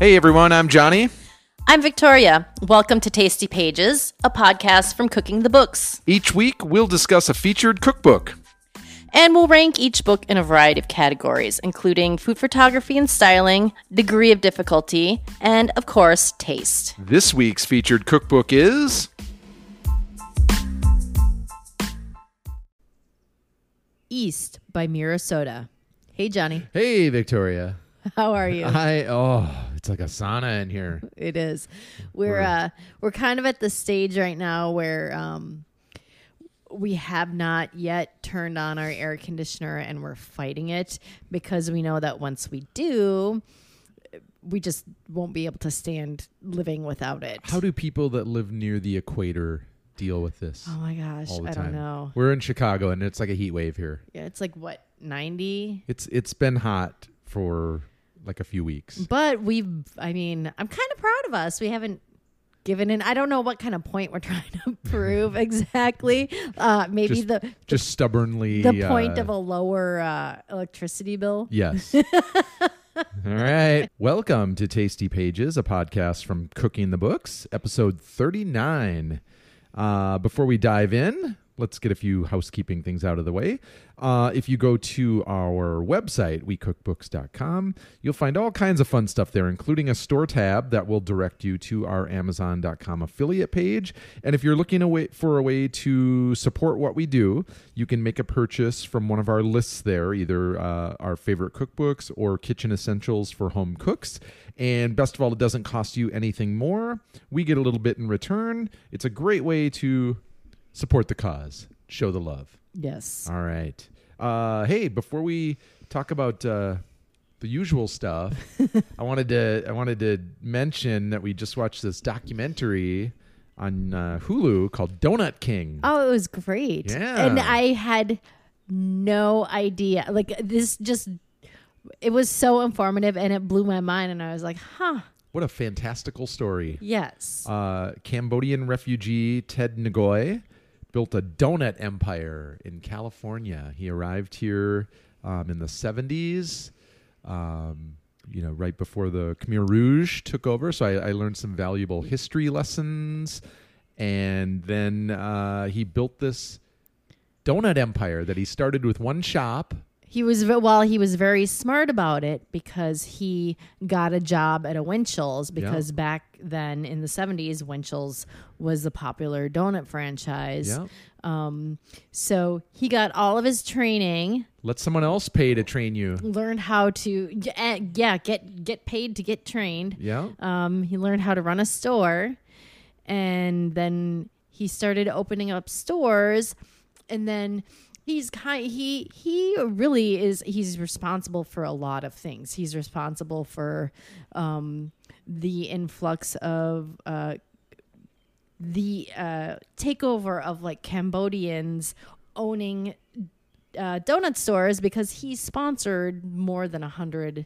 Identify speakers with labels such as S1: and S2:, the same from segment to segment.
S1: Hey everyone, I'm Johnny.
S2: I'm Victoria. Welcome to Tasty Pages, a podcast from Cooking the Books.
S1: Each week, we'll discuss a featured cookbook.
S2: And we'll rank each book in a variety of categories, including food photography and styling, degree of difficulty, and, of course, taste.
S1: This week's featured cookbook is.
S3: East by Meera Sodha. Hey, Johnny.
S4: Hey, Victoria.
S3: How are you?
S4: I oh, it's like a sauna in here.
S3: it is. We're
S4: We're-
S3: uh we're kind of at the stage right now where um we have not yet turned on our air conditioner and we're fighting it because we know that once we do we just won't be able to stand living without it.
S4: How do people that live near the equator deal with this?
S3: Oh my gosh,
S4: all the
S3: I
S4: time?
S3: don't know.
S4: We're in Chicago and it's like a heat wave here.
S3: Yeah, it's like what, 90?
S4: It's it's been hot for like a few weeks.
S3: But we've, I mean, I'm kind of proud of us. We haven't given in. I don't know what kind of point we're trying to prove exactly. Uh, maybe
S4: Just-
S3: the
S4: Just stubbornly
S3: the point
S4: uh,
S3: of a lower uh, electricity bill.
S4: Yes. All right. Welcome to Tasty Pages, a podcast from Cooking the Books, episode 39. Uh, before we dive in, let's get a few housekeeping things out of the way. Uh, if you go to our website, wecookbooks.com, you'll find all kinds of fun stuff there, including a store tab that will direct you to our Amazon.com affiliate page. And if you're looking away for a way to support what we do, you can make a purchase from one of our lists there, either uh, our favorite cookbooks or kitchen essentials for home cooks. And best of all, it doesn't cost you anything more. We get a little bit in return. It's a great way to support the cause, show the love.
S3: Yes.
S4: All right. Uh, hey, before we talk about uh, the usual stuff, I wanted to I wanted to mention that we just watched this documentary on uh, Hulu called Donut King.
S3: Oh, it was great.
S4: Yeah.
S3: And I had no idea. Like this just it was so informative and it blew my mind and I was like, "Huh.
S4: What a fantastical story.
S3: Yes."
S4: Uh, Cambodian refugee Ted Ngoy built a donut empire in California. He arrived here um, in the 70s, um, you know, right before the Khmer Rouge took over. So I, I learned some valuable history lessons. And then uh, he built this donut empire that he started with one shop.
S3: He was well. He was very smart about it because he got a job at a Winchell's because back then in the seventies, Winchell's was the popular donut franchise.
S4: Yeah.
S3: Um, so he got all of his training,
S4: Let someone else pay to train you.
S3: learned how to eh, yeah get get paid to get trained.
S4: Yeah.
S3: Um, he learned how to run a store, and then he started opening up stores, and then he's kind he he really is he's responsible for a lot of things. He's responsible for um, the influx of uh, the uh, takeover of like Cambodians owning uh, donut stores because he sponsored more than a hundred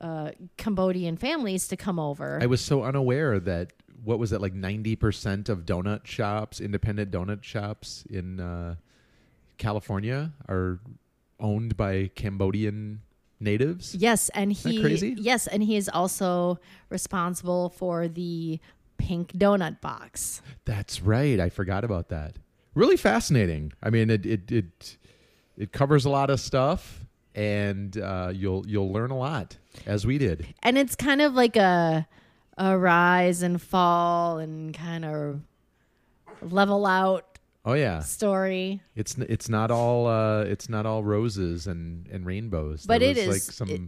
S3: uh, Cambodian families to come over.
S4: I was so unaware that what was it like ninety percent of donut shops, independent donut shops in uh, California, are owned by Cambodian natives.
S3: yes, and he
S4: crazy?
S3: yes, and he is also responsible for the pink donut box.
S4: That's right. I forgot about that. Really fascinating. I mean, it it it, it covers a lot of stuff, and uh, you'll you'll learn a lot as we did.
S3: And it's kind of like a a rise and fall and kind of level out
S4: Oh yeah,
S3: story.
S4: it's it's not all uh, it's not all roses and and rainbows.
S3: But
S4: there
S3: it
S4: was like some.
S3: it-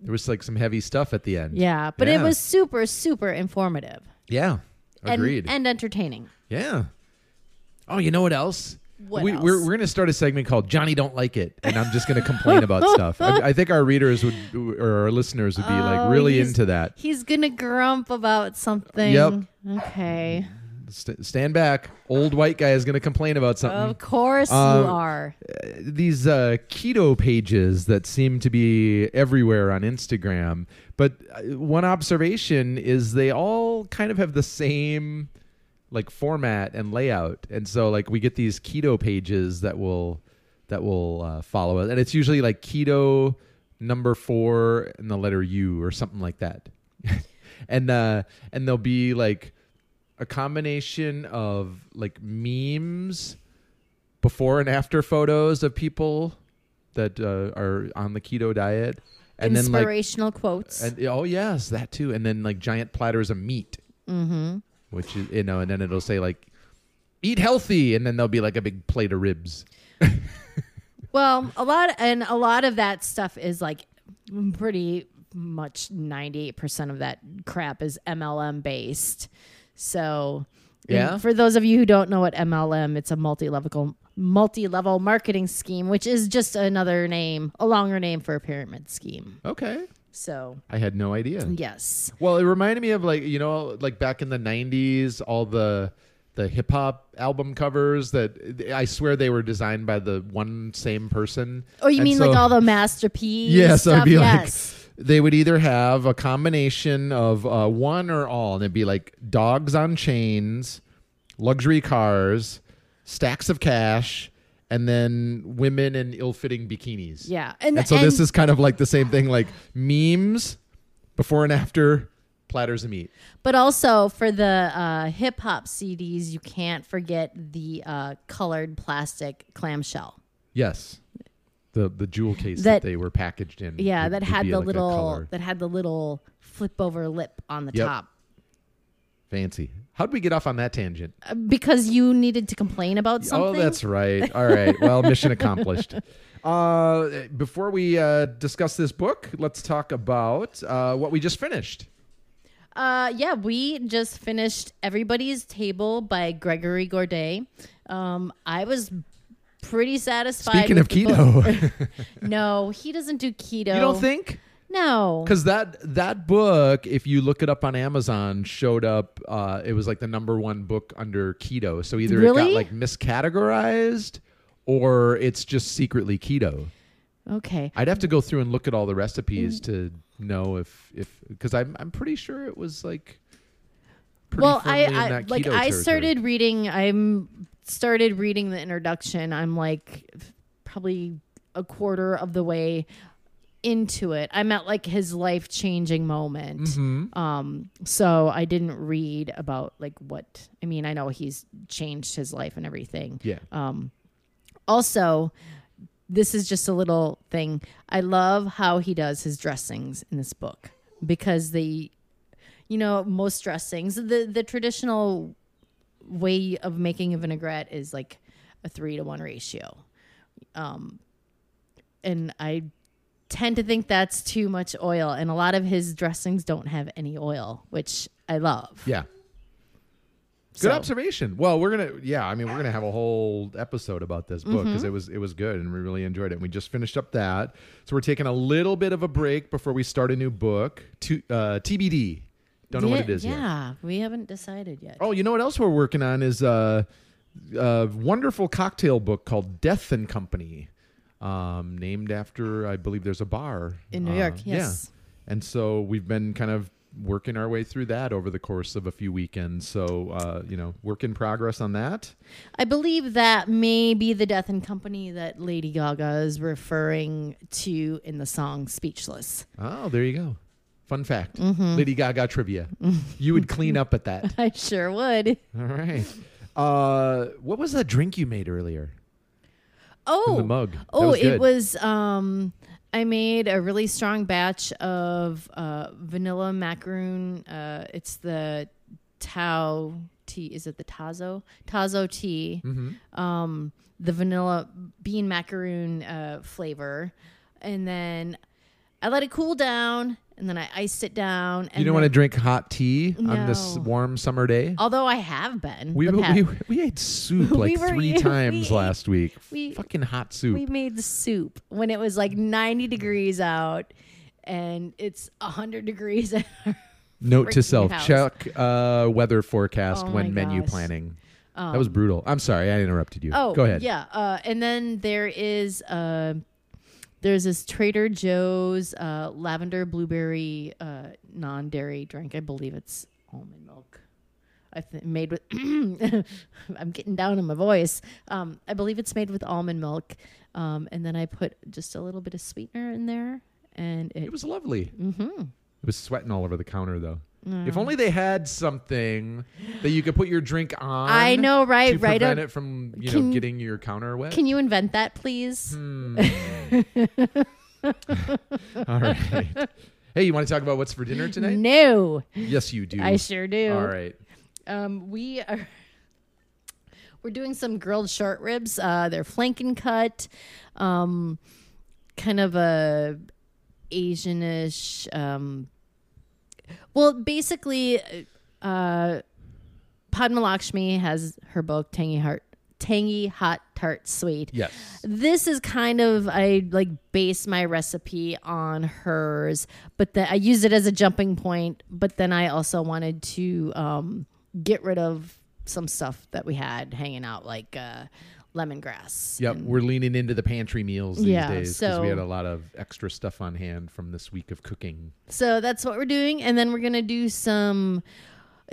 S4: there was like some heavy stuff at the end.
S3: Yeah, but it was super super informative.
S4: Yeah.
S3: And,
S4: Agreed.
S3: and entertaining.
S4: yeah. Oh, you know what else?
S3: What
S4: we,
S3: else?
S4: We're, we're going to start a segment called Johnny Don't Like It. And I'm just going to complain about stuff. I, I think our readers would, or our listeners would be like
S3: Oh,
S4: really into that.
S3: He's gonna grump about something.
S4: Yep.
S3: Okay.
S4: St- stand back. Old white guy is going to complain about something.
S3: Of course
S4: Um,
S3: you are.
S4: these uh, keto pages that seem to be everywhere on Instagram. But uh, one observation is they all kind of have the same like format and layout, and so like we get these keto pages that will that will uh, follow us, and it's usually like keto number four and the letter U or something like that. and uh and there'll be like a combination of like memes before and after photos of people that uh, are on the keto diet and then like
S3: Inspirational quotes.
S4: and oh yes that too and then like giant platters of meat
S3: mm-hmm.
S4: which is you know and then it'll say like eat healthy and then there'll be like a big plate of ribs
S3: Well, a lot and a lot of that stuff is like pretty much 98% of that crap is MLM based. So,
S4: Yeah?
S3: for those of you who don't know what MLM, it's a multi-level multi-level marketing scheme, which is just another name, a longer name for a pyramid scheme.
S4: okay
S3: So,
S4: i had no idea
S3: yes.
S4: Well, it reminded me of like you know, like back in the '90s, all the the hip hop album covers that I swear they were designed by the one same person.
S3: Oh, you
S4: And
S3: mean
S4: so-
S3: like all the masterpiece
S4: Yeah, so it'd be
S3: yes.
S4: like they would either have a combination of uh, one or all, and it'd be like dogs on chains, luxury cars, stacks of cash, and then women in ill-fitting bikinis.
S3: yeah. And,
S4: And so this is kind of like the same thing, like memes before and after platters of meat.
S3: But also for the uh, hip hop CDs, you can't forget the uh, colored plastic clamshell.
S4: Yes. The the jewel case that,
S3: That-
S4: they were packaged in.
S3: Yeah,
S4: would-
S3: that had the
S4: like
S3: little that had the little flip over lip on the
S4: Yep.
S3: top.
S4: fancy. How'd we get off on that tangent?
S3: Uh, Because you needed to complain about something.
S4: Oh, that's right. All right. Well, mission accomplished. Uh, before we uh, discuss this book, let's talk about uh, what we just finished.
S3: Uh, yeah, we just finished Everybody's Table by Gregory Gourdet. Um, I was pretty satisfied.
S4: Speaking of keto,
S3: no, he doesn't do keto.
S4: you don't think?
S3: No.
S4: Because that that book, if you look it up on Amazon, showed up. Uh, it was like the number one book under keto. So either it got like miscategorized, or it's just secretly keto.
S3: Okay.
S4: I'd have to go through and look at all the
S3: Mm.
S4: recipes to know if if because I'm I'm pretty sure it was like. Pretty
S3: well, I, I like
S4: keto
S3: I started reading. I'm started reading the introduction. I'm like probably a quarter of the way into it. I'm at like his life changing moment.
S4: Mm-hmm.
S3: Um, so I didn't read about like what I mean. I know he's changed his life and everything.
S4: Yeah.
S3: Um, also, this is just a little thing. I love how he does his dressings in this book because the, you know, most dressings, the the traditional way of making a vinaigrette is like a three to one ratio, um, and I tend to think that's too much oil, and a lot of his dressings don't have any oil, which I love.
S4: Yeah. Good
S3: So-
S4: observation. Well, we're gonna yeah, I mean we're gonna have a whole episode about this book
S3: Mm-hmm.
S4: because it was it was good and we really enjoyed it. And we just finished up that, so we're taking a little bit of a break before we start a new book. To uh, TBD. Don't know what it is yet.
S3: Yeah, we haven't decided yet.
S4: Oh, you know what else we're working on is uh, a wonderful cocktail book called Death and Company, um, named after I believe there's a bar
S3: In New
S4: Uh,
S3: York, yes.
S4: Yeah, and so we've been kind of working our way through that over the course of a few weekends. So uh, you know, work in progress on that.
S3: I believe that may be the Death and Company that Lady Gaga is referring to in the song Speechless.
S4: Oh, there you go. Fun fact:
S3: Mm-hmm.
S4: Lady Gaga trivia. You would clean up at that.
S3: I sure would.
S4: All right. Uh, what was that drink you made earlier?
S3: Oh,
S4: In the mug.
S3: Oh,
S4: was
S3: it was. Um, I made a really strong batch of uh, vanilla macaroon. Uh, it's the Tao tea. Is it the Tazo? Tazo tea.
S4: Mm-hmm.
S3: Um, the vanilla bean macaroon uh, flavor, and then I let it cool down, and then I iced it down. And
S4: You don't want to drink hot tea on this warm summer day?
S3: Although I have been.
S4: We, we, we, ate soup
S3: We
S4: like
S3: were-
S4: three
S3: we
S4: times last week.
S3: we-
S4: Fucking hot soup.
S3: We made the soup when it was like 90 degrees out and it's 100 degrees at
S4: Note to self:
S3: house.
S4: check uh, weather forecast
S3: Oh
S4: when menu
S3: gosh.
S4: planning. that was brutal. I'm sorry, I interrupted you.
S3: Oh,
S4: Go ahead.
S3: Yeah. Uh, and then there is uh, there's this Trader Joe's uh, lavender blueberry uh, non dairy drink. I believe it's almond milk. I th- made with. I'm getting down in my voice. Um, I believe it's made with almond milk, um, and then I put just a little bit of sweetener in there, and it.
S4: It was lovely.
S3: hmm
S4: It was sweating all over the counter though.
S3: Mm.
S4: If only they had something that you could put your drink on.
S3: I know, right?
S4: To
S3: right.
S4: prevent
S3: up-
S4: it from you know getting your counter wet.
S3: Can you invent that, please?
S4: Hmm. all right. Hey, you want to talk about what's for dinner tonight?
S3: No,
S4: Yes, you do.
S3: I sure do.
S4: All right.
S3: Um, we are. We're doing some grilled short ribs. Uh, they're flanken cut, um, kind of a Asianish. Um, well, basically, uh, Padma Lakshmi has her book Tangy Heart, Tangy Hot Tart Sweet.
S4: Yes.
S3: This is kind of I like base my recipe on hers, but then I used it as a jumping point. But then I also wanted to um, get rid of some stuff that we had hanging out, like uh, lemongrass.
S4: Yep, we're leaning into the pantry meals these
S3: Yeah,
S4: days because
S3: so-
S4: we had a lot of extra stuff on hand from this week of cooking.
S3: So that's what we're doing, and then we're gonna do some.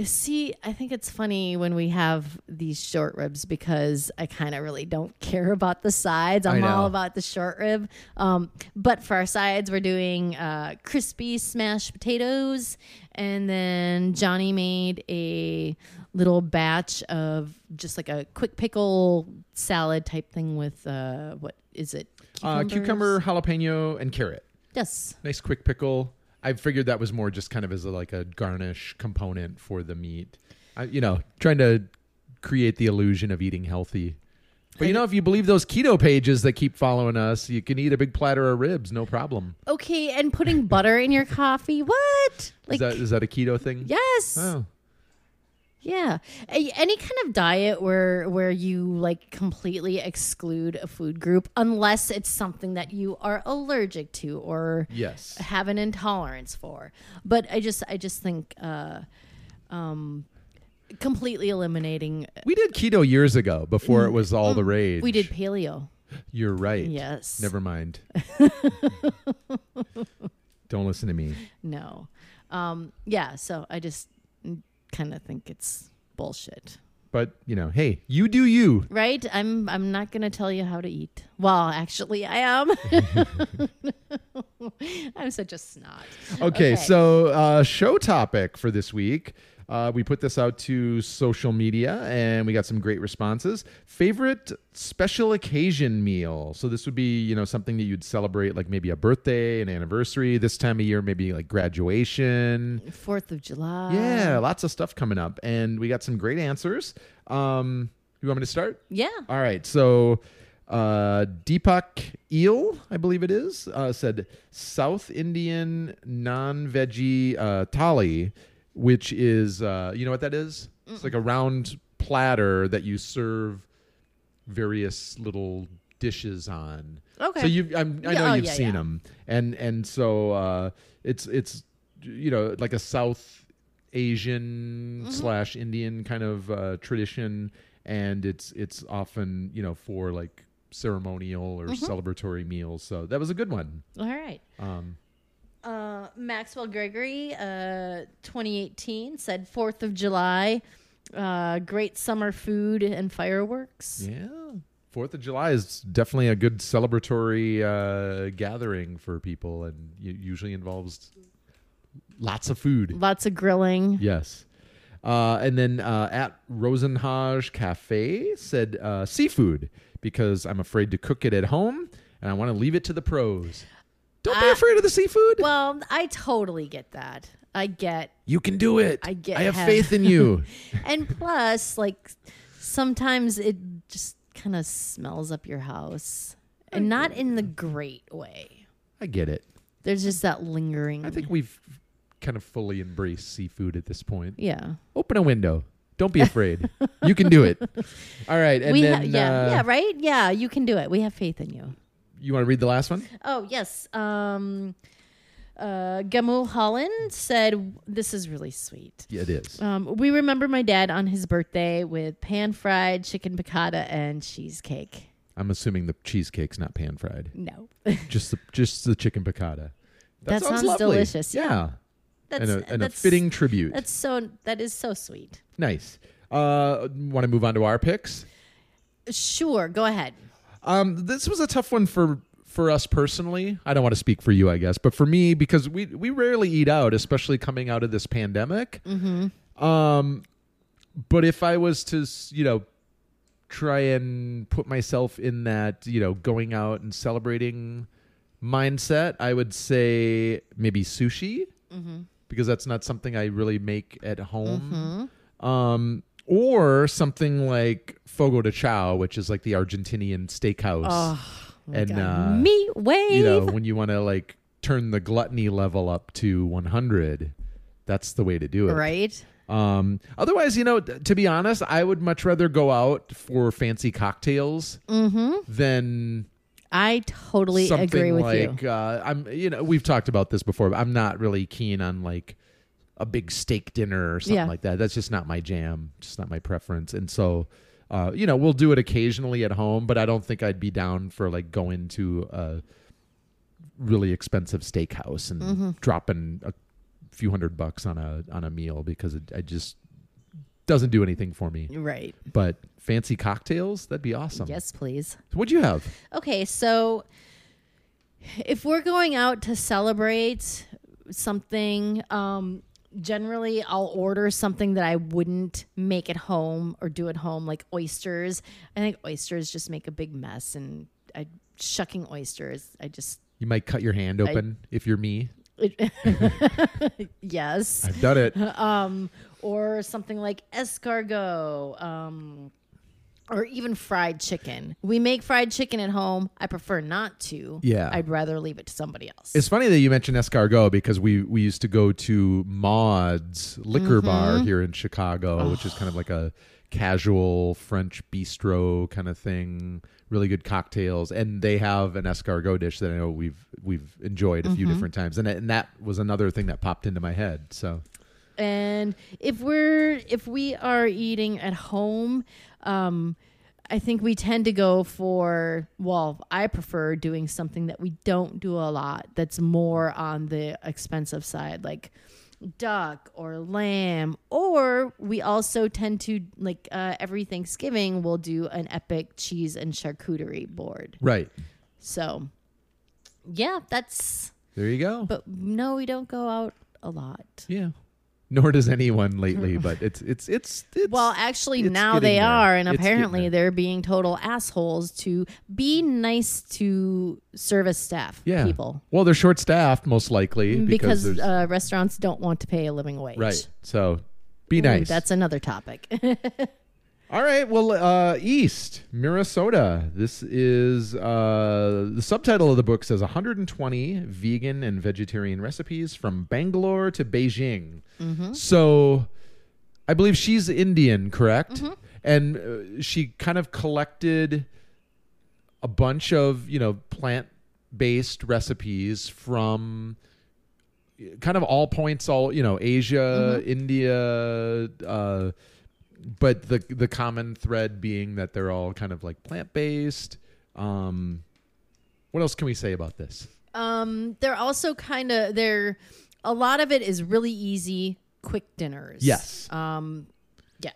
S3: See, I think it's funny when we have these short ribs because I kind of really don't care about the sides. I'm all about the short rib. Um, but for our sides, we're doing uh, crispy smashed potatoes, and then Johnny made a little batch of just like a quick pickle salad type thing with uh, what is it?
S4: Uh, cucumber, jalapeno, and carrot.
S3: Yes.
S4: Nice quick pickle. I figured that was more just kind of as a, like a garnish component for the meat. I, you know, trying to create the illusion of eating healthy. But you know, if you believe those keto pages that keep following us, you can eat a big platter of ribs, no problem.
S3: Okay, and putting butter in your coffee—what? What?
S4: is that is that a keto thing?
S3: Yes.
S4: Oh,
S3: Yeah. A- any kind of diet where where you like completely exclude a food group unless it's something that you are allergic to or
S4: yes.
S3: have an intolerance for. But I just I just think uh um completely eliminating
S4: We did keto years ago before it was all the rage.
S3: Mm. we did paleo.
S4: You're right.
S3: Yes.
S4: Never mind. Don't listen to me.
S3: No. Um yeah, so I just kind of think it's bullshit.
S4: But you know, hey, you do you.
S3: Right? I'm I'm not going to tell you how to eat. Well, actually I am. I'm such a snot.
S4: Okay, so uh, show topic for this week. Uh, we put this out to social media and we got some great responses. Favorite special occasion meal. So this would be, you know, something that you'd celebrate like maybe a birthday, an anniversary, this time of year, maybe like graduation.
S3: 4th of July.
S4: Yeah, lots of stuff coming up. And we got some great answers. Um, you want me to start?
S3: Yeah.
S4: All right. So uh, Deepak Eel, I believe it is, uh, said South Indian non veggie uh, thali, which is, uh, you know what that is? It's like a round platter that you serve various little dishes on.
S3: Okay.
S4: So you, I'm, I
S3: Yeah,
S4: know
S3: oh,
S4: you've
S3: yeah,
S4: seen
S3: yeah.
S4: them, and and so uh, it's it's you know like a South Asian
S3: Mm-hmm.
S4: slash Indian kind of uh, tradition, and it's it's often you know for like ceremonial or
S3: Mm-hmm.
S4: celebratory meals. So that was a good one.
S3: All right.
S4: Um,
S3: Uh, Maxwell Gregory, uh, 2018, said 4th of July, uh, great summer food and fireworks.
S4: yeah. Fourth of July is definitely a good celebratory uh, gathering for people, and u- usually involves lots of food.
S3: Lots of grilling.
S4: Yes. Uh, and then uh, at Rosenhage Cafe said uh, seafood because I'm afraid to cook it at home and I want to leave it to the pros. Don't be
S3: Ah,
S4: afraid of the seafood.
S3: Well, I totally get that. I get
S4: you can do it.
S3: I get-
S4: I have faith in you.
S3: and plus like sometimes it just kind of smells up your house and not in the great way
S4: I get it.
S3: there's just that lingering
S4: I think we've kind of fully embraced seafood at this point.
S3: yeah
S4: Open a window. Don't be afraid. you can do it. All right. And
S3: we
S4: then
S3: ha- yeah
S4: uh,
S3: yeah right yeah you can do it we have faith in you
S4: you want to read the last one?
S3: oh yes um uh gamul holland said this is really sweet
S4: Yeah, it is.
S3: um, we remember my dad on his birthday with pan fried chicken piccata and cheesecake.
S4: I'm assuming the cheesecake's not pan fried.
S3: No,
S4: just the just the chicken piccata.
S3: That sounds
S4: lovely.
S3: delicious, yeah.
S4: and
S3: that's
S4: a, and a fitting tribute.
S3: That's so that is so sweet.
S4: Nice. Uh, Want to move on to our picks?
S3: Sure, go ahead.
S4: Um, this was a tough one for for us personally, I don't want to speak for you, I guess, but for me, because we we rarely eat out, especially coming out of this pandemic. Um, but if I was to, you know, try and put myself in that, you know, going out and celebrating mindset, I would say maybe sushi. Because that's not something I really make at home. Um, or something like fogo de chao, which is like the Argentinian steakhouse.
S3: Oh,
S4: and uh,
S3: meat wave.
S4: you know, when you want to like turn the gluttony level up to 100, that's the way to do it.
S3: right?
S4: Um, otherwise, you know, t- to be honest, I would much rather go out for fancy cocktails than
S3: I totally agree with
S4: like
S3: you.
S4: Uh, I'm. You know, we've talked about this before. But I'm not really keen on like a big steak dinner or something
S3: Yeah.
S4: like that. That's just not my jam. Just not my preference. And so. Uh, you know, we'll do it occasionally at home, but I don't think I'd be down for like going to a really expensive steakhouse and
S3: Mm-hmm.
S4: dropping a few hundred bucks on a on a meal because it, I just doesn't do anything for me.
S3: Right.
S4: But fancy cocktails, that'd be awesome.
S3: Yes, please.
S4: So what'd you have?
S3: Okay, so if we're going out to celebrate something, um, generally I'll order something that I wouldn't make at home or do at home, like oysters. I think oysters just make a big mess, and I shucking oysters. I just
S4: You might cut your hand open if you're me.
S3: yes,
S4: I've done it.
S3: um, or something like escargot. Um, or even fried chicken. We make fried chicken at home. I prefer not to.
S4: Yeah.
S3: I'd rather leave it to somebody else.
S4: It's funny that you mentioned escargot because we we used to go to Maude's liquor
S3: Mm-hmm.
S4: bar here in Chicago, which is kind of like a casual French bistro kind of thing. Really good cocktails, and they have an escargot dish that I know we've we've enjoyed a
S3: Mm-hmm.
S4: few different times, and and that was another thing that popped into my head. So
S3: And if we're if we are eating at home, um, I think we tend to go for well, I prefer doing something that we don't do a lot. That's more on the expensive side, like duck or lamb. Or we also tend to like uh, every Thanksgiving we'll do an epic cheese and charcuterie board.
S4: right
S3: So yeah, that's.
S4: there you go.
S3: But no, we don't go out a lot.
S4: yeah. Nor does anyone lately, but it's it's it's, it's
S3: Well, actually,
S4: it's
S3: now they
S4: there.
S3: are, and
S4: It's
S3: apparently they're being total assholes to be nice to service staff
S4: yeah
S3: people
S4: Well, they're short staffed most likely because,
S3: because uh, restaurants don't want to pay a living wage.
S4: right. So be
S3: Ooh,
S4: nice.
S3: That's another topic.
S4: All right. Well, uh, East Meera Sodha. This is uh, the subtitle of the book says 120 vegan and vegetarian recipes from Bangalore to Beijing. So, I believe she's Indian, correct? And uh, she kind of collected a bunch of you know plant based recipes from kind of all points all you know asia india uh but the the common thread being that they're all kind of like plant based um what else can we say about this
S3: um, they're also kind of they're a lot of it is really easy, quick dinners.
S4: yes
S3: Um, yeah.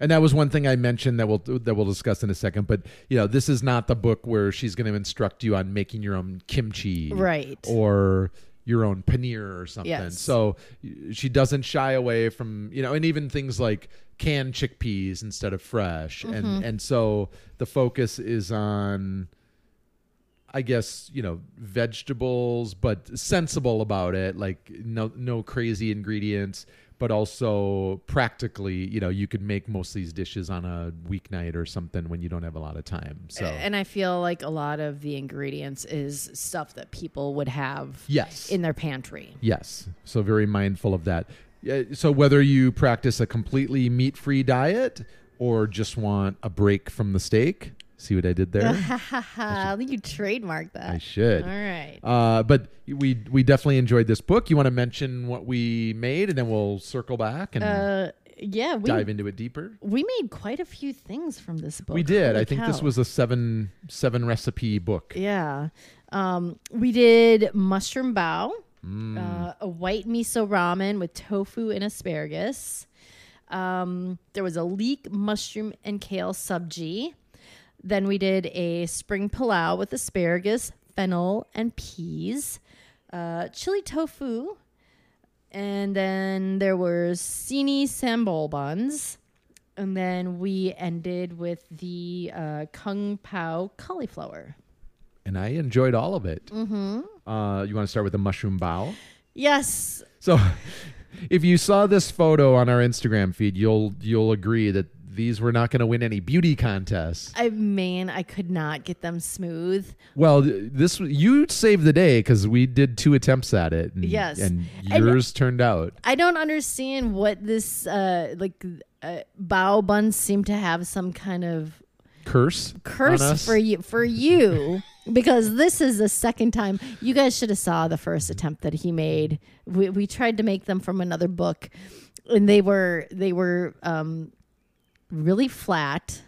S4: and that was one thing I mentioned that we'll that we'll discuss in a second. But you know, this is not the book where she's going to instruct you on making your own kimchi,
S3: Right.
S4: or your own paneer or something.
S3: Yes.
S4: So she doesn't shy away from you know, and even things like canned chickpeas instead of fresh,
S3: Mm-hmm.
S4: and and so the focus is on. I guess you know vegetables, but sensible about it. Like no no crazy ingredients, but also practically, you know, you could make most of these dishes on a weeknight or something when you don't have a lot of time. So
S3: And I feel like a lot of the ingredients is stuff that people would have
S4: yes,
S3: in their pantry.
S4: yes. So very mindful of that. So whether you practice a completely meat free diet or just want a break from the steak, see what I did there?
S3: Haha, you trademark that.
S4: I should.
S3: All right.
S4: Uh, but we we definitely enjoyed this book. You want to mention what we made, and then we'll circle back and
S3: Uh, yeah, we
S4: dive into it deeper.
S3: we made quite a few things from this book.
S4: We did.
S3: Holy
S4: I think this was a seven seven recipe book.
S3: Yeah. Um, we did mushroom bao,
S4: Mm.
S3: uh, a white miso ramen with tofu and asparagus. Um, there was a leek mushroom and kale subji. Then we did a spring pilau with asparagus, fennel and peas, uh, chili tofu, and then there were seeni sambal buns. And then we ended with the uh, kung pao cauliflower.
S4: And I enjoyed all of it. Mm-hmm. Uh, you want to start with the mushroom bao?
S3: Yes,
S4: So, if you saw this photo on our Instagram feed, you'll you'll agree that these were not going to win any beauty contests.
S3: I mean, I could not get them smooth.
S4: Well, this you saved the day because we did two attempts at it. And,
S3: Yes.
S4: and
S3: And-
S4: yours turned out.
S3: I don't understand what this uh like uh, bao buns seem to have some kind of
S4: Curse,
S3: curse for you for you because this is the second time you guys should have saw the first attempt that he made. We we tried to make them from another book and they were they were um really flat.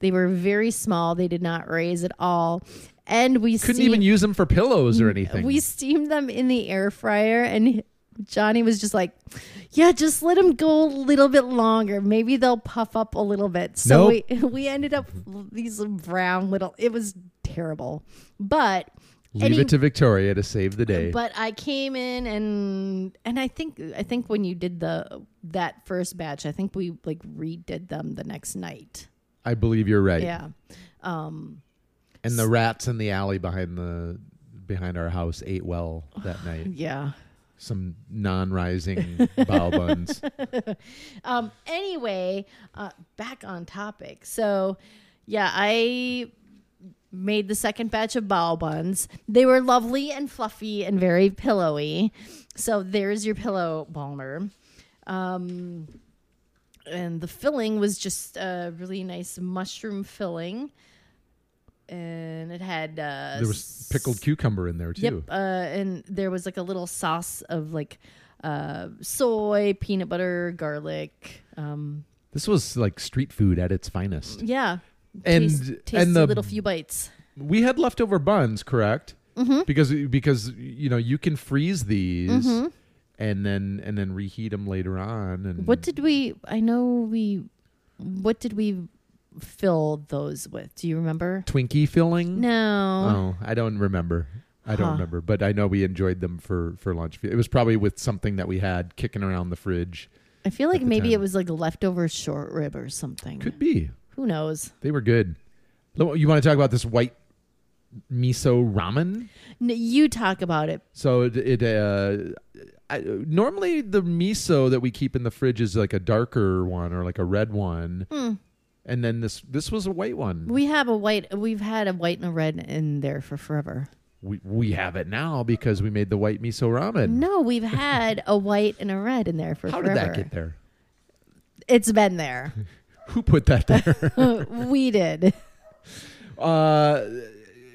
S3: They were very small. They did not raise at all. And we
S4: Couldn't
S3: steamed-
S4: even use them for pillows or anything.
S3: we steamed them in the air fryer, and Johnny was just like, "Yeah, just let them go a little bit longer. Maybe they'll puff up a little bit." So we we ended up with these brown little. It was terrible, but
S4: Leave
S3: any-
S4: it to Victoria to save the day.
S3: But I came in and and I think I think when you did the that first batch, I think we like redid them the next night.
S4: I believe you're right.
S3: Yeah. Um,
S4: And the rats in the alley behind the behind our house ate well that night.
S3: yeah.
S4: Some non-rising bao buns.
S3: Um, anyway, uh, back on topic. So, yeah, I made the second batch of bao buns. They were lovely and fluffy and very pillowy. So there's your pillow balmer. Um, and the filling was just a really nice mushroom filling. And it had uh,
S4: There was pickled cucumber in there too.
S3: Yep. Uh, and there was like a little sauce of like uh, soy, peanut butter, garlic. Um,
S4: This was like street food at its finest.
S3: yeah.
S4: And-
S3: Taste,
S4: and the-
S3: little few bites.
S4: We had leftover buns, correct?
S3: Mm-hmm.
S4: Because because you know you can freeze these and then and then reheat them later on. And
S3: What did we? I know we. What did we fill those with? Do you remember?
S4: Twinkie filling?
S3: No.
S4: Oh, I don't remember. I don't
S3: Huh.
S4: remember, but I know we enjoyed them for for lunch. It was probably with something that we had kicking around the fridge.
S3: I feel like maybe
S4: time.
S3: it was like leftover short rib or something.
S4: Could be.
S3: Who knows?
S4: They were good. You want to talk about this white miso ramen?
S3: N- you talk about it.
S4: So it, it uh, I, normally the miso that we keep in the fridge is like a darker one or like a red one, and then this this was a white one.
S3: We have a white. We've had a white and a red in there for forever.
S4: We we have it now because we made the white miso ramen.
S3: No, we've had a white and a red in there for
S4: How
S3: forever.
S4: did that get there?
S3: It's been there.
S4: Who put that there?
S3: we did.
S4: uh,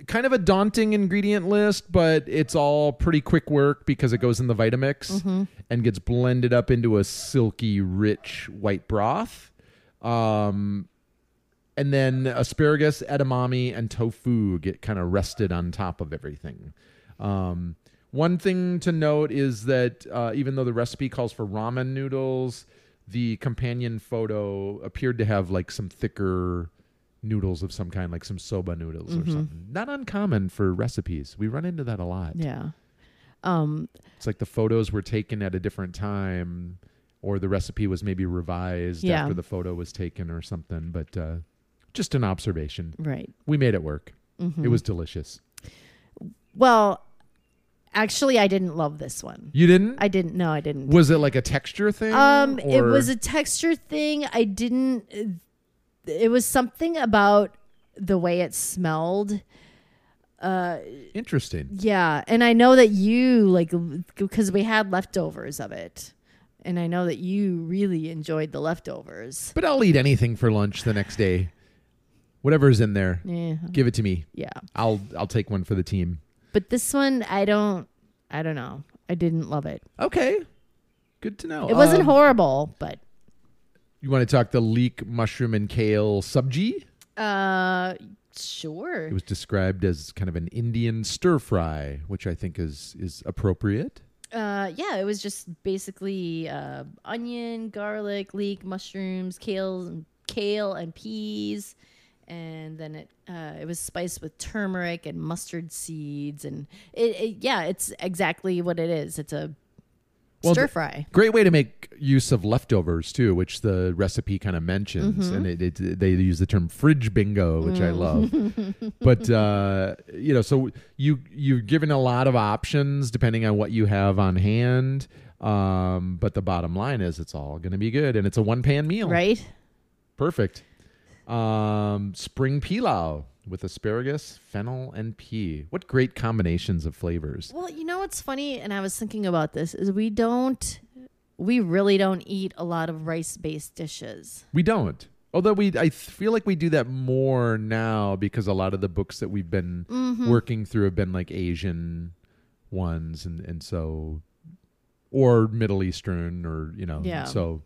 S4: kind of a daunting ingredient list, but it's all pretty quick work because it goes in the Vitamix and gets blended up into a silky, rich white broth. Um, and then asparagus, edamame, and tofu get kind of rested on top of everything. Um, one thing to note is that uh, even though the recipe calls for ramen noodles, the companion photo appeared to have like some thicker noodles of some kind, like some soba noodles or something. Not uncommon for recipes. We run into that a lot.
S3: Yeah. Um,
S4: It's like the photos were taken at a different time, or the recipe was maybe revised
S3: Yeah.
S4: after the photo was taken or something. But uh, just an observation.
S3: right.
S4: We made it work.
S3: Mm-hmm.
S4: It was delicious.
S3: Well, actually, I didn't love this one.
S4: You didn't?
S3: I didn't. No, I didn't.
S4: was it like a texture thing?
S3: Um, it
S4: or-
S3: was a texture thing. I didn't. It was something about the way it smelled.
S4: Uh, interesting.
S3: Yeah, and I know that you like because we had leftovers of it, and I know that you really enjoyed the leftovers.
S4: But I'll eat anything for lunch the next day. Whatever's in there,
S3: Yeah,
S4: give it to me.
S3: yeah.
S4: I'll I'll take one for the team.
S3: But this one, I don't. I don't know. I didn't love it.
S4: Okay. Good to know.
S3: It wasn't
S4: Um,
S3: horrible, but
S4: You want to talk the leek mushroom and kale subji?
S3: uh, sure.
S4: It was described as kind of an Indian stir fry, which I think is is appropriate.
S3: Uh, yeah, it was just basically uh, onion, garlic, leek, mushrooms, kale, and kale and peas, and then it uh, it was spiced with turmeric and mustard seeds, and it, it yeah, it's exactly what it is. It's a
S4: Well,
S3: stir fry.
S4: Great way to make use of leftovers too, which the recipe kind of mentions,
S3: Mm-hmm.
S4: and it, it, they use the term fridge bingo, which I love.
S3: Mm.
S4: but uh, you know, so you you're given a lot of options depending on what you have on hand. Um, but the bottom line is, it's all going to be good, and it's a one pan meal.
S3: Right?
S4: Perfect. Um, spring pilau with asparagus, fennel, and pea. What great combinations of flavors.
S3: Well, you know what's funny, and I was thinking about this is we don't, we really don't eat a lot of rice-based dishes.
S4: We don't. Although we, I feel like we do that more now because a lot of the books that we've been
S3: Mm-hmm.
S4: working through have been like Asian ones, and and so, or Middle Eastern, or you know,
S3: Yeah.
S4: so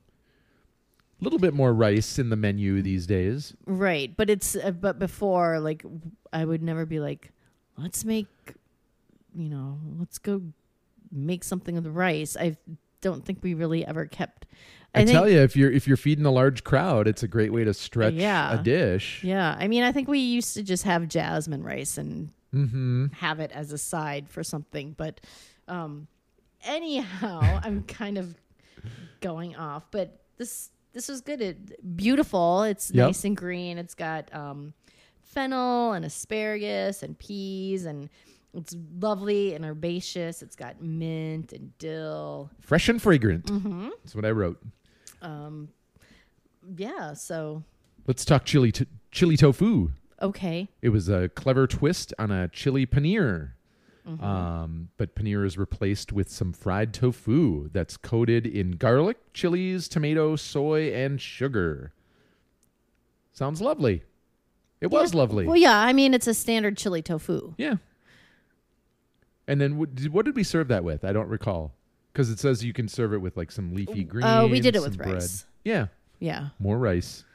S4: a little bit more rice in the menu these days.
S3: Right, but it's uh, but before like I would never be like, let's make, you know, let's go make something with rice. I don't think we really ever kept.
S4: I,
S3: think,
S4: tell you, if you're if you're feeding a large crowd, it's a great way to stretch
S3: Yeah.
S4: a dish.
S3: Yeah, I mean, I think we used to just have jasmine rice and
S4: Mm-hmm.
S3: have it as a side for something. But um, anyhow, I'm kind of going off. But this this was good. It, beautiful. It's
S4: Yep.
S3: nice and green. It's got um, fennel and asparagus and peas and. It's lovely and herbaceous. It's got mint and dill.
S4: Fresh and fragrant.
S3: Mm-hmm.
S4: That's what I wrote.
S3: Um, yeah. So
S4: Let's talk chili to- chili tofu.
S3: okay.
S4: It was a clever twist on a chili paneer.
S3: Mm-hmm.
S4: Um, but paneer is replaced with some fried tofu that's coated in garlic, chilies, tomato, soy, and sugar. Sounds lovely. It was lovely.
S3: Well, yeah. I mean, it's a standard chili tofu.
S4: yeah. And then what did, what did we serve that with? I don't recall. Because it says you can serve it with like some leafy greens.
S3: Oh, we did it with
S4: bread.
S3: rice.
S4: Yeah.
S3: Yeah.
S4: More rice.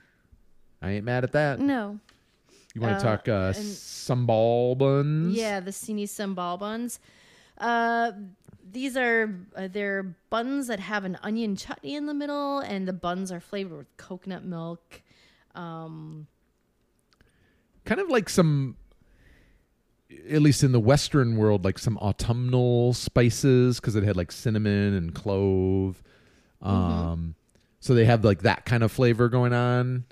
S4: I ain't mad at that.
S3: No.
S4: You want
S3: Uh,
S4: to talk uh, sambal buns?
S3: Yeah, the Seeni sambal buns. Uh, these are uh, they're buns that have an onion chutney in the middle, and the buns are flavored with coconut milk. Um,
S4: kind of like some at least in the western world like some autumnal spices because it had like cinnamon and clove um so they have like that kind of flavor going on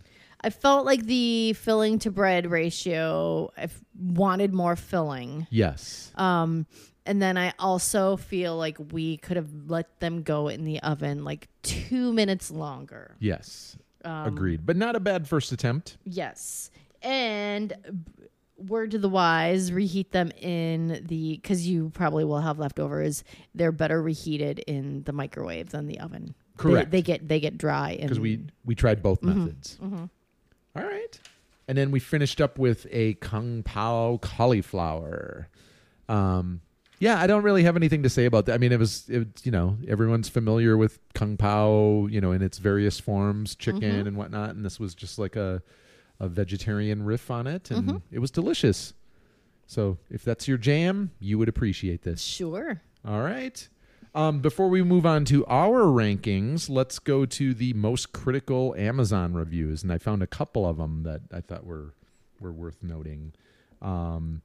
S3: I felt like the filling to bread ratio. I f- wanted more filling.
S4: yes
S3: Um, and then I also feel like we could have let them go in the oven like two minutes longer.
S4: yes
S3: Um,
S4: agreed but not a bad first attempt
S3: Yes. And b- word to the wise, reheat them in the because you probably will have leftovers. They're better reheated in the microwave than the oven. They-
S4: Correct.
S3: They, get they get dry
S4: because we we tried both
S3: Mm-hmm.
S4: methods All right and then we finished up with a kung pao cauliflower um yeah i don't really have anything to say about that i mean it was it, you know everyone's familiar with kung pao you know in its various forms chicken
S3: Mm-hmm.
S4: and whatnot and this was just like a a vegetarian riff on it and
S3: Mm-hmm.
S4: it was delicious so if that's your jam you would appreciate this
S3: sure.
S4: all right. Um, before we move on to our rankings, let's go to the most critical Amazon reviews, and I found a couple of them that I thought were were worth noting. Um,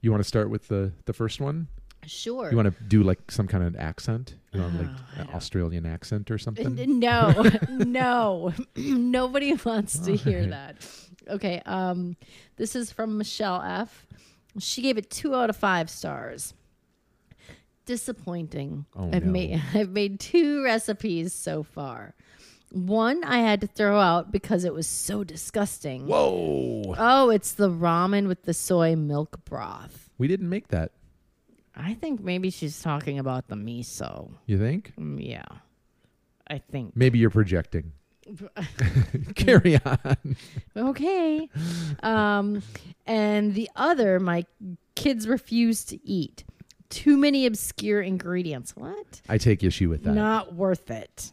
S4: you want to start with the the first one?
S3: Sure.
S4: You want to do like some kind of accent? You want like
S3: Oh, I
S4: an Australian accent or something?
S3: No, no, nobody wants to hear that. Okay, um, this is from Michelle F. She gave it two out of five stars. Disappointing.
S4: Oh,
S3: I've
S4: no.
S3: made I've made two recipes so far. One I had to throw out because it was so disgusting.
S4: Whoa!
S3: Oh, it's the ramen with the soy milk broth.
S4: We didn't make that.
S3: I think maybe she's talking about the miso.
S4: You think?
S3: Mm, Yeah, I think.
S4: Maybe you're projecting. Carry on.
S3: okay. Um, and the other, my kids refuse to eat. Too many obscure ingredients. What?
S4: I take issue with that.
S3: Not worth it.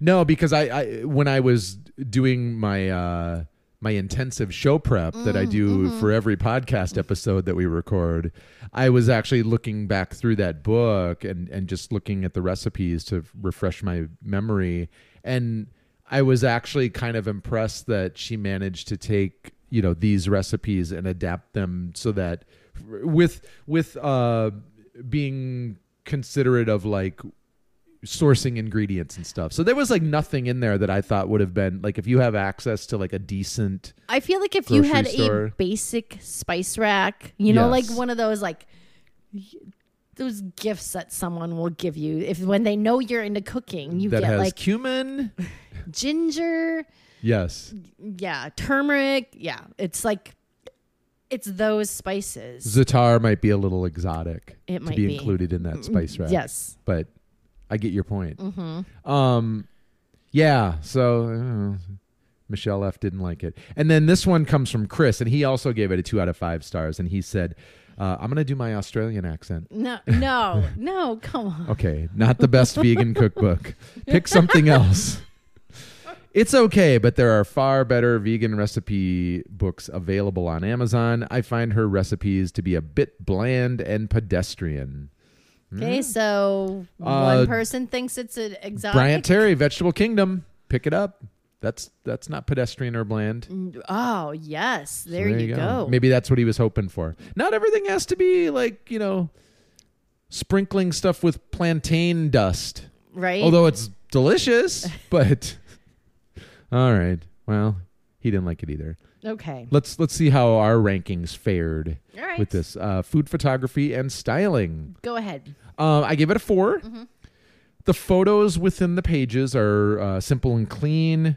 S4: No, because I, I when I was doing my uh, my intensive show prep that I do for every podcast episode that we record, I was actually looking back through that book and and just looking at the recipes to refresh my memory. And I was actually kind of impressed that she managed to take you know these recipes and adapt them so that with with uh being considerate of like sourcing ingredients and stuff. So there was like nothing in there that I thought would have been like if you have access to like a decent
S3: I feel like if you had
S4: store.
S3: a basic spice rack, you know, like one of those like those gifts that someone will give you if when they know you're into cooking, you
S4: that
S3: get
S4: has
S3: like
S4: cumin.
S3: ginger,
S4: Yes.
S3: yeah, turmeric, yeah. It's like it's those spices.
S4: Zatar might be a little exotic
S3: It
S4: to
S3: might
S4: be,
S3: be.
S4: included in that spice rack.
S3: Yes.
S4: But I get your point.
S3: Mm-hmm.
S4: Um, yeah. So uh, Michelle F didn't like it, and then this one comes from Chris, and he also gave it a two out of five stars, and he said, uh, "I'm gonna do my Australian accent."
S3: No, no, no, come on.
S4: Okay, not the best vegan cookbook. Pick something else. It's okay, but there are far better vegan recipe books available on Amazon. I find her recipes to be a bit bland and pedestrian.
S3: Okay, so
S4: Hmm? Uh,
S3: one person thinks it's an exotic.
S4: Bryant Terry, Vegetable Kingdom. Pick it up. That's that's not pedestrian or bland.
S3: Oh yes,
S4: So
S3: there, you go.
S4: Maybe that's what he was hoping for. Not everything has to be like, you know, sprinkling stuff with plantain dust.
S3: right?
S4: Although it's delicious, but all right. Well, he didn't like it either.
S3: okay,
S4: Let's let's see how our rankings fared
S3: all right.
S4: with this uh, food photography and styling.
S3: Go ahead.
S4: Uh, I gave it a 4
S3: Mm-hmm.
S4: The photos within the pages are uh, simple and clean.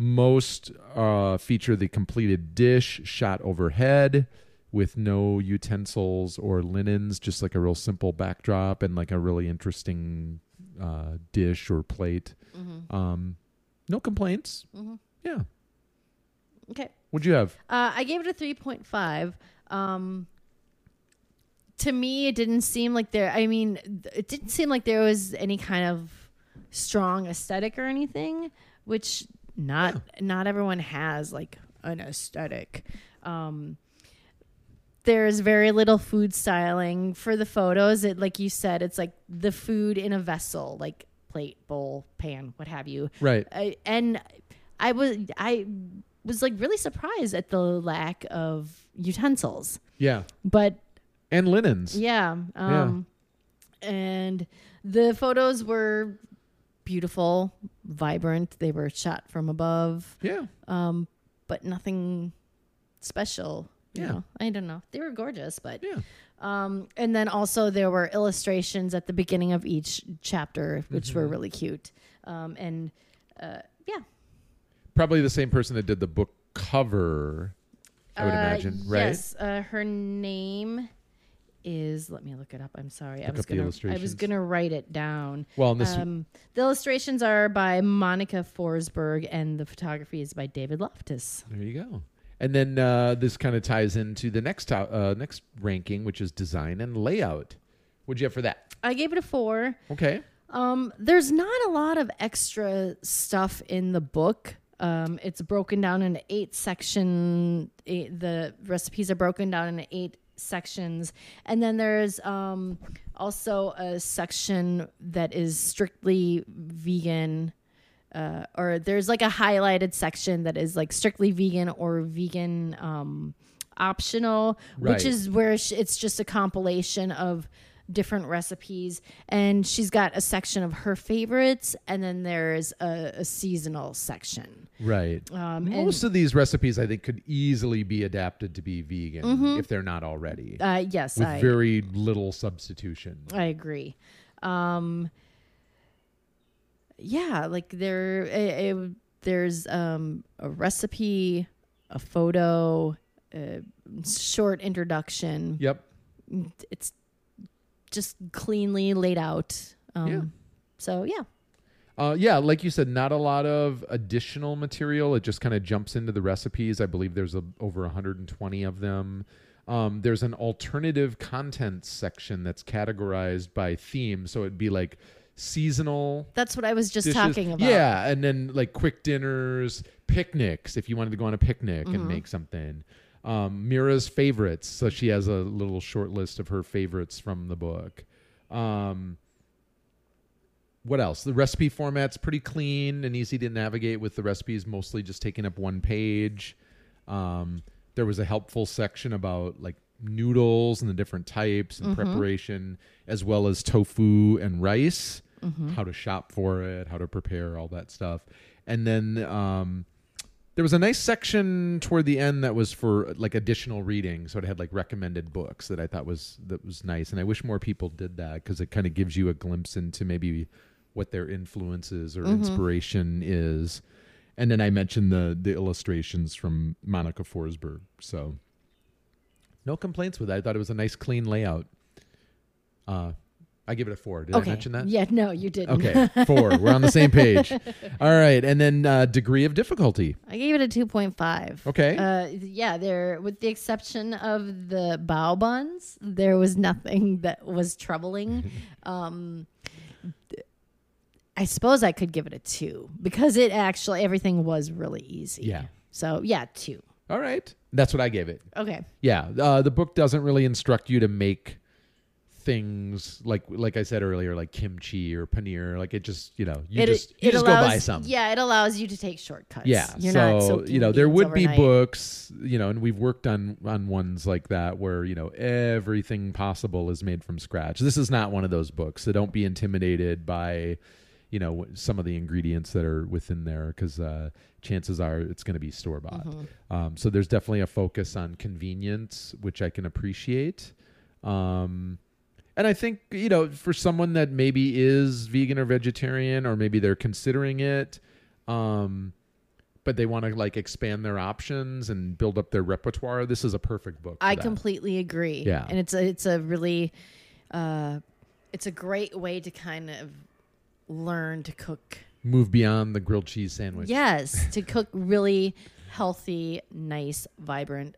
S4: Most uh, feature the completed dish shot overhead with no utensils or linens, just like a real simple backdrop and like a really interesting uh, dish or plate.
S3: Mm-hmm.
S4: Um, no complaints. Yeah.
S3: Okay.
S4: What'd you have?
S3: Uh, I gave it a three point five. Um, to me, it didn't seem like there. I mean, it didn't seem like there was any kind of strong aesthetic or anything. Which not not everyone has like an aesthetic. Um, there's very little food styling for the photos. It like you said, it's like the food in a vessel, like plate, bowl, pan, what have you.
S4: Right.
S3: I, and I was I was like really surprised at the lack of utensils.
S4: Yeah.
S3: But
S4: And linens.
S3: yeah, um and the photos were beautiful, vibrant. They were shot from above,
S4: Yeah.
S3: um but nothing special. You
S4: Yeah.
S3: know? I don't know. They were gorgeous, but
S4: Yeah.
S3: um, and then also there were illustrations at the beginning of each chapter, which
S4: Mm-hmm.
S3: were really cute. Um, and uh, yeah,
S4: Probably the same person that did the book cover, I would
S3: Uh,
S4: imagine, right?
S3: Yes, uh, her name is. Let me look it up. I'm sorry. I was gonna. I was gonna write it down.
S4: Well,
S3: Um, the illustrations are by Monica Forsberg, and the photography is by David Loftus.
S4: There you go. And then uh, this kind of ties into the next to- uh, next ranking, which is design and layout. What'd you have for that?
S3: I gave it a four.
S4: Okay.
S3: Um, there's not a lot of extra stuff in the book. Um, it's broken down into eight section. Eight, the recipes are broken down into eight sections, and then there's um, also a section that is strictly vegan. Uh, or there's like a highlighted section that is like strictly vegan or vegan um, optional,
S4: Right.
S3: which is where it's just a compilation of different recipes. And she's got a section of her favorites, and then there's a, a seasonal section.
S4: Right.
S3: Um,
S4: Most of these recipes, I think, could easily be adapted to be vegan if they're not already,
S3: uh, yes,
S4: with
S3: I,
S4: very little substitution.
S3: I agree. Um, yeah, like there, it, it- there's um, a recipe, a photo, a short introduction.
S4: Yep.
S3: It's just cleanly laid out. Um,
S4: Yeah.
S3: So yeah,
S4: Uh, yeah, like you said, not a lot of additional material. It just kind of jumps into the recipes. I believe there's a, over 120 of them. Um, there's an alternative content section that's categorized by theme. So it'd be like seasonal
S3: that's what I was just
S4: dishes.
S3: talking about.
S4: Yeah, and then like quick dinners, picnics, if you wanted to go on a picnic
S3: Mm-hmm.
S4: and make something. Um, Meera's favorites. So she has a little short list of her favorites from the book. Um, what else? The recipe format's pretty clean and easy to navigate with the recipes mostly just taking up one page. Um, there was a helpful section about like noodles and the different types and preparation, as well as tofu and rice, how to shop for it, how to prepare, all that stuff. And then um, there was a nice section toward the end that was for like additional reading, so it had like recommended books that I thought was that was nice, and I wish more people did that because it kind of gives you a glimpse into maybe what their influences or inspiration is. And then I mentioned the the illustrations from Monica Forsberg, so no complaints with that. I thought it was a nice, clean layout. Uh, I give it a four. Did
S3: okay.
S4: I mention that?
S3: Yeah, no, you didn't.
S4: Okay, four. We're on the same page. All right, and then uh, degree of difficulty.
S3: I gave it a 2.5.
S4: Okay.
S3: Uh, yeah, there, with the exception of the bao buns, there was nothing that was troubling. um, I suppose I could give it a two because it actually, everything was really easy.
S4: Yeah.
S3: So, yeah, two.
S4: All right, that's what I gave it.
S3: Okay.
S4: Yeah, uh, the book doesn't really instruct you to make things like like I said earlier, like kimchi or paneer. Like it just you know you
S3: it,
S4: just you just
S3: allows,
S4: go buy some.
S3: Yeah, it allows you to take shortcuts.
S4: Yeah,
S3: You're
S4: so you know there would be books, you know, and we've worked on on ones like that where you know everything possible is made from scratch. This is not one of those books, so don't be intimidated by you know some of the ingredients that are within there because uh, chances are it's going to be store bought.
S3: Mm-hmm.
S4: Um, so there's definitely a focus on convenience, which I can appreciate. Um, and I think, you know, for someone that maybe is vegan or vegetarian, or maybe they're considering it, um, but they want to like expand their options and build up their repertoire, this is a perfect book.
S3: I
S4: that.
S3: completely agree.
S4: Yeah.
S3: and it's a it's a really, uh, it's a great way to kind of learn to cook.
S4: move beyond the grilled cheese sandwich.
S3: Yes, to cook really healthy, nice, vibrant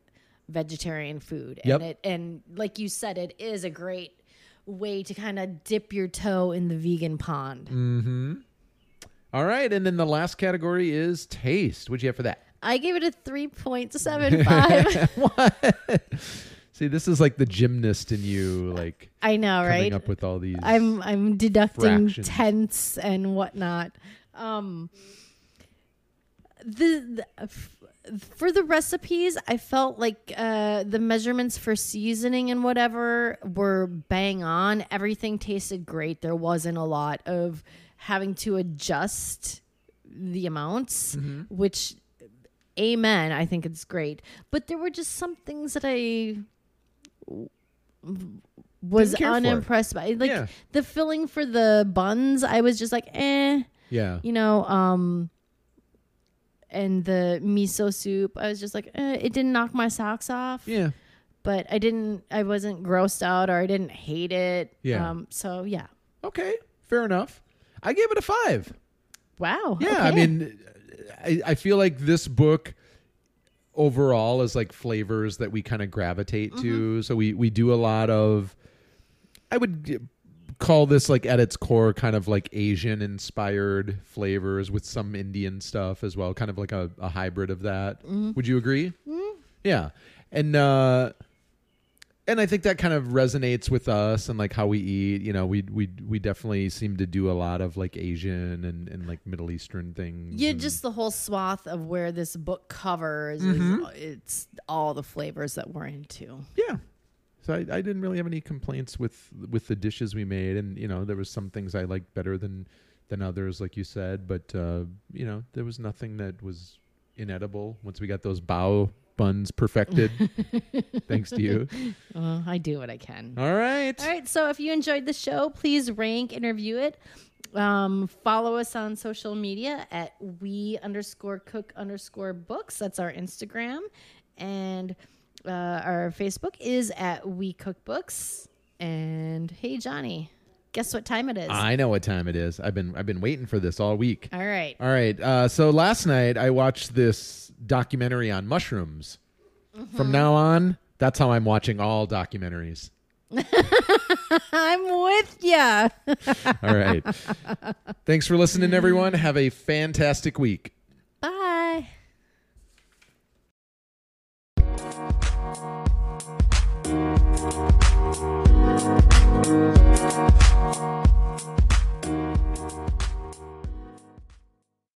S3: vegetarian food.
S4: Yep.
S3: And it and like you said, it is a great way to kind of dip your toe in the vegan pond.
S4: Mm-hmm. All right, and then the last category is taste. What'd you have for that?
S3: I gave it a three point seven five.
S4: what? See, this is like the gymnast in you, like
S3: I know,
S4: coming
S3: right?
S4: up with all these.
S3: I'm I'm deducting
S4: fractions.
S3: tenths and whatnot. Um, the, the f- for the recipes, I felt like uh, the measurements for seasoning and whatever were bang on. Everything tasted great. There wasn't a lot of having to adjust the amounts,
S4: Mm-hmm.
S3: which amen i think it's great but there were just some things that i was unimpressed by like
S4: Yeah.
S3: the filling for the buns i was just like eh
S4: yeah.
S3: you know um and the miso soup i was just like eh, it didn't knock my socks off
S4: Yeah.
S3: but i didn't i wasn't grossed out or i didn't hate it
S4: Yeah.
S3: um so yeah
S4: Okay. Fair enough. I gave it a five.
S3: wow
S4: Yeah. I mean, I, I feel like this book overall is like flavors that we kind of gravitate
S3: Mm-hmm.
S4: to. So we, we do a lot of, I would call this like at its core kind of like Asian inspired flavors with some Indian stuff as well, kind of like a, a hybrid of that.
S3: Mm-hmm.
S4: Would you agree? Yeah. And, uh, and I think that kind of resonates with us and like how we eat. You know, we we we definitely seem to do a lot of like Asian and, and like Middle Eastern things.
S3: Yeah, just the whole swath of where this book covers
S4: Mm-hmm.
S3: is it's all the flavors that we're into.
S4: yeah. So I, I didn't really have any complaints with with the dishes we made, and you know there was some things I liked better than than others, like you said. But uh, you know there was nothing that was inedible once we got those bao buns perfected. thanks to you.
S3: Uh, I do what I can.
S4: All right.
S3: All right, so if you enjoyed the show, please rank and review it. Um, follow us on social media at we underscore cook underscore books. That's our Instagram. And uh, our Facebook is at we cook books. And hey, Johnny, guess what time it is?
S4: I know what time it is. I've been I've been waiting for this all week.
S3: All right.
S4: All right. Uh, so last night I watched this documentary on mushrooms.
S3: Mm-hmm.
S4: From now on, that's how I'm watching all documentaries.
S3: I'm with ya.
S4: All right. Thanks for listening, everyone. Have a fantastic week. Bye.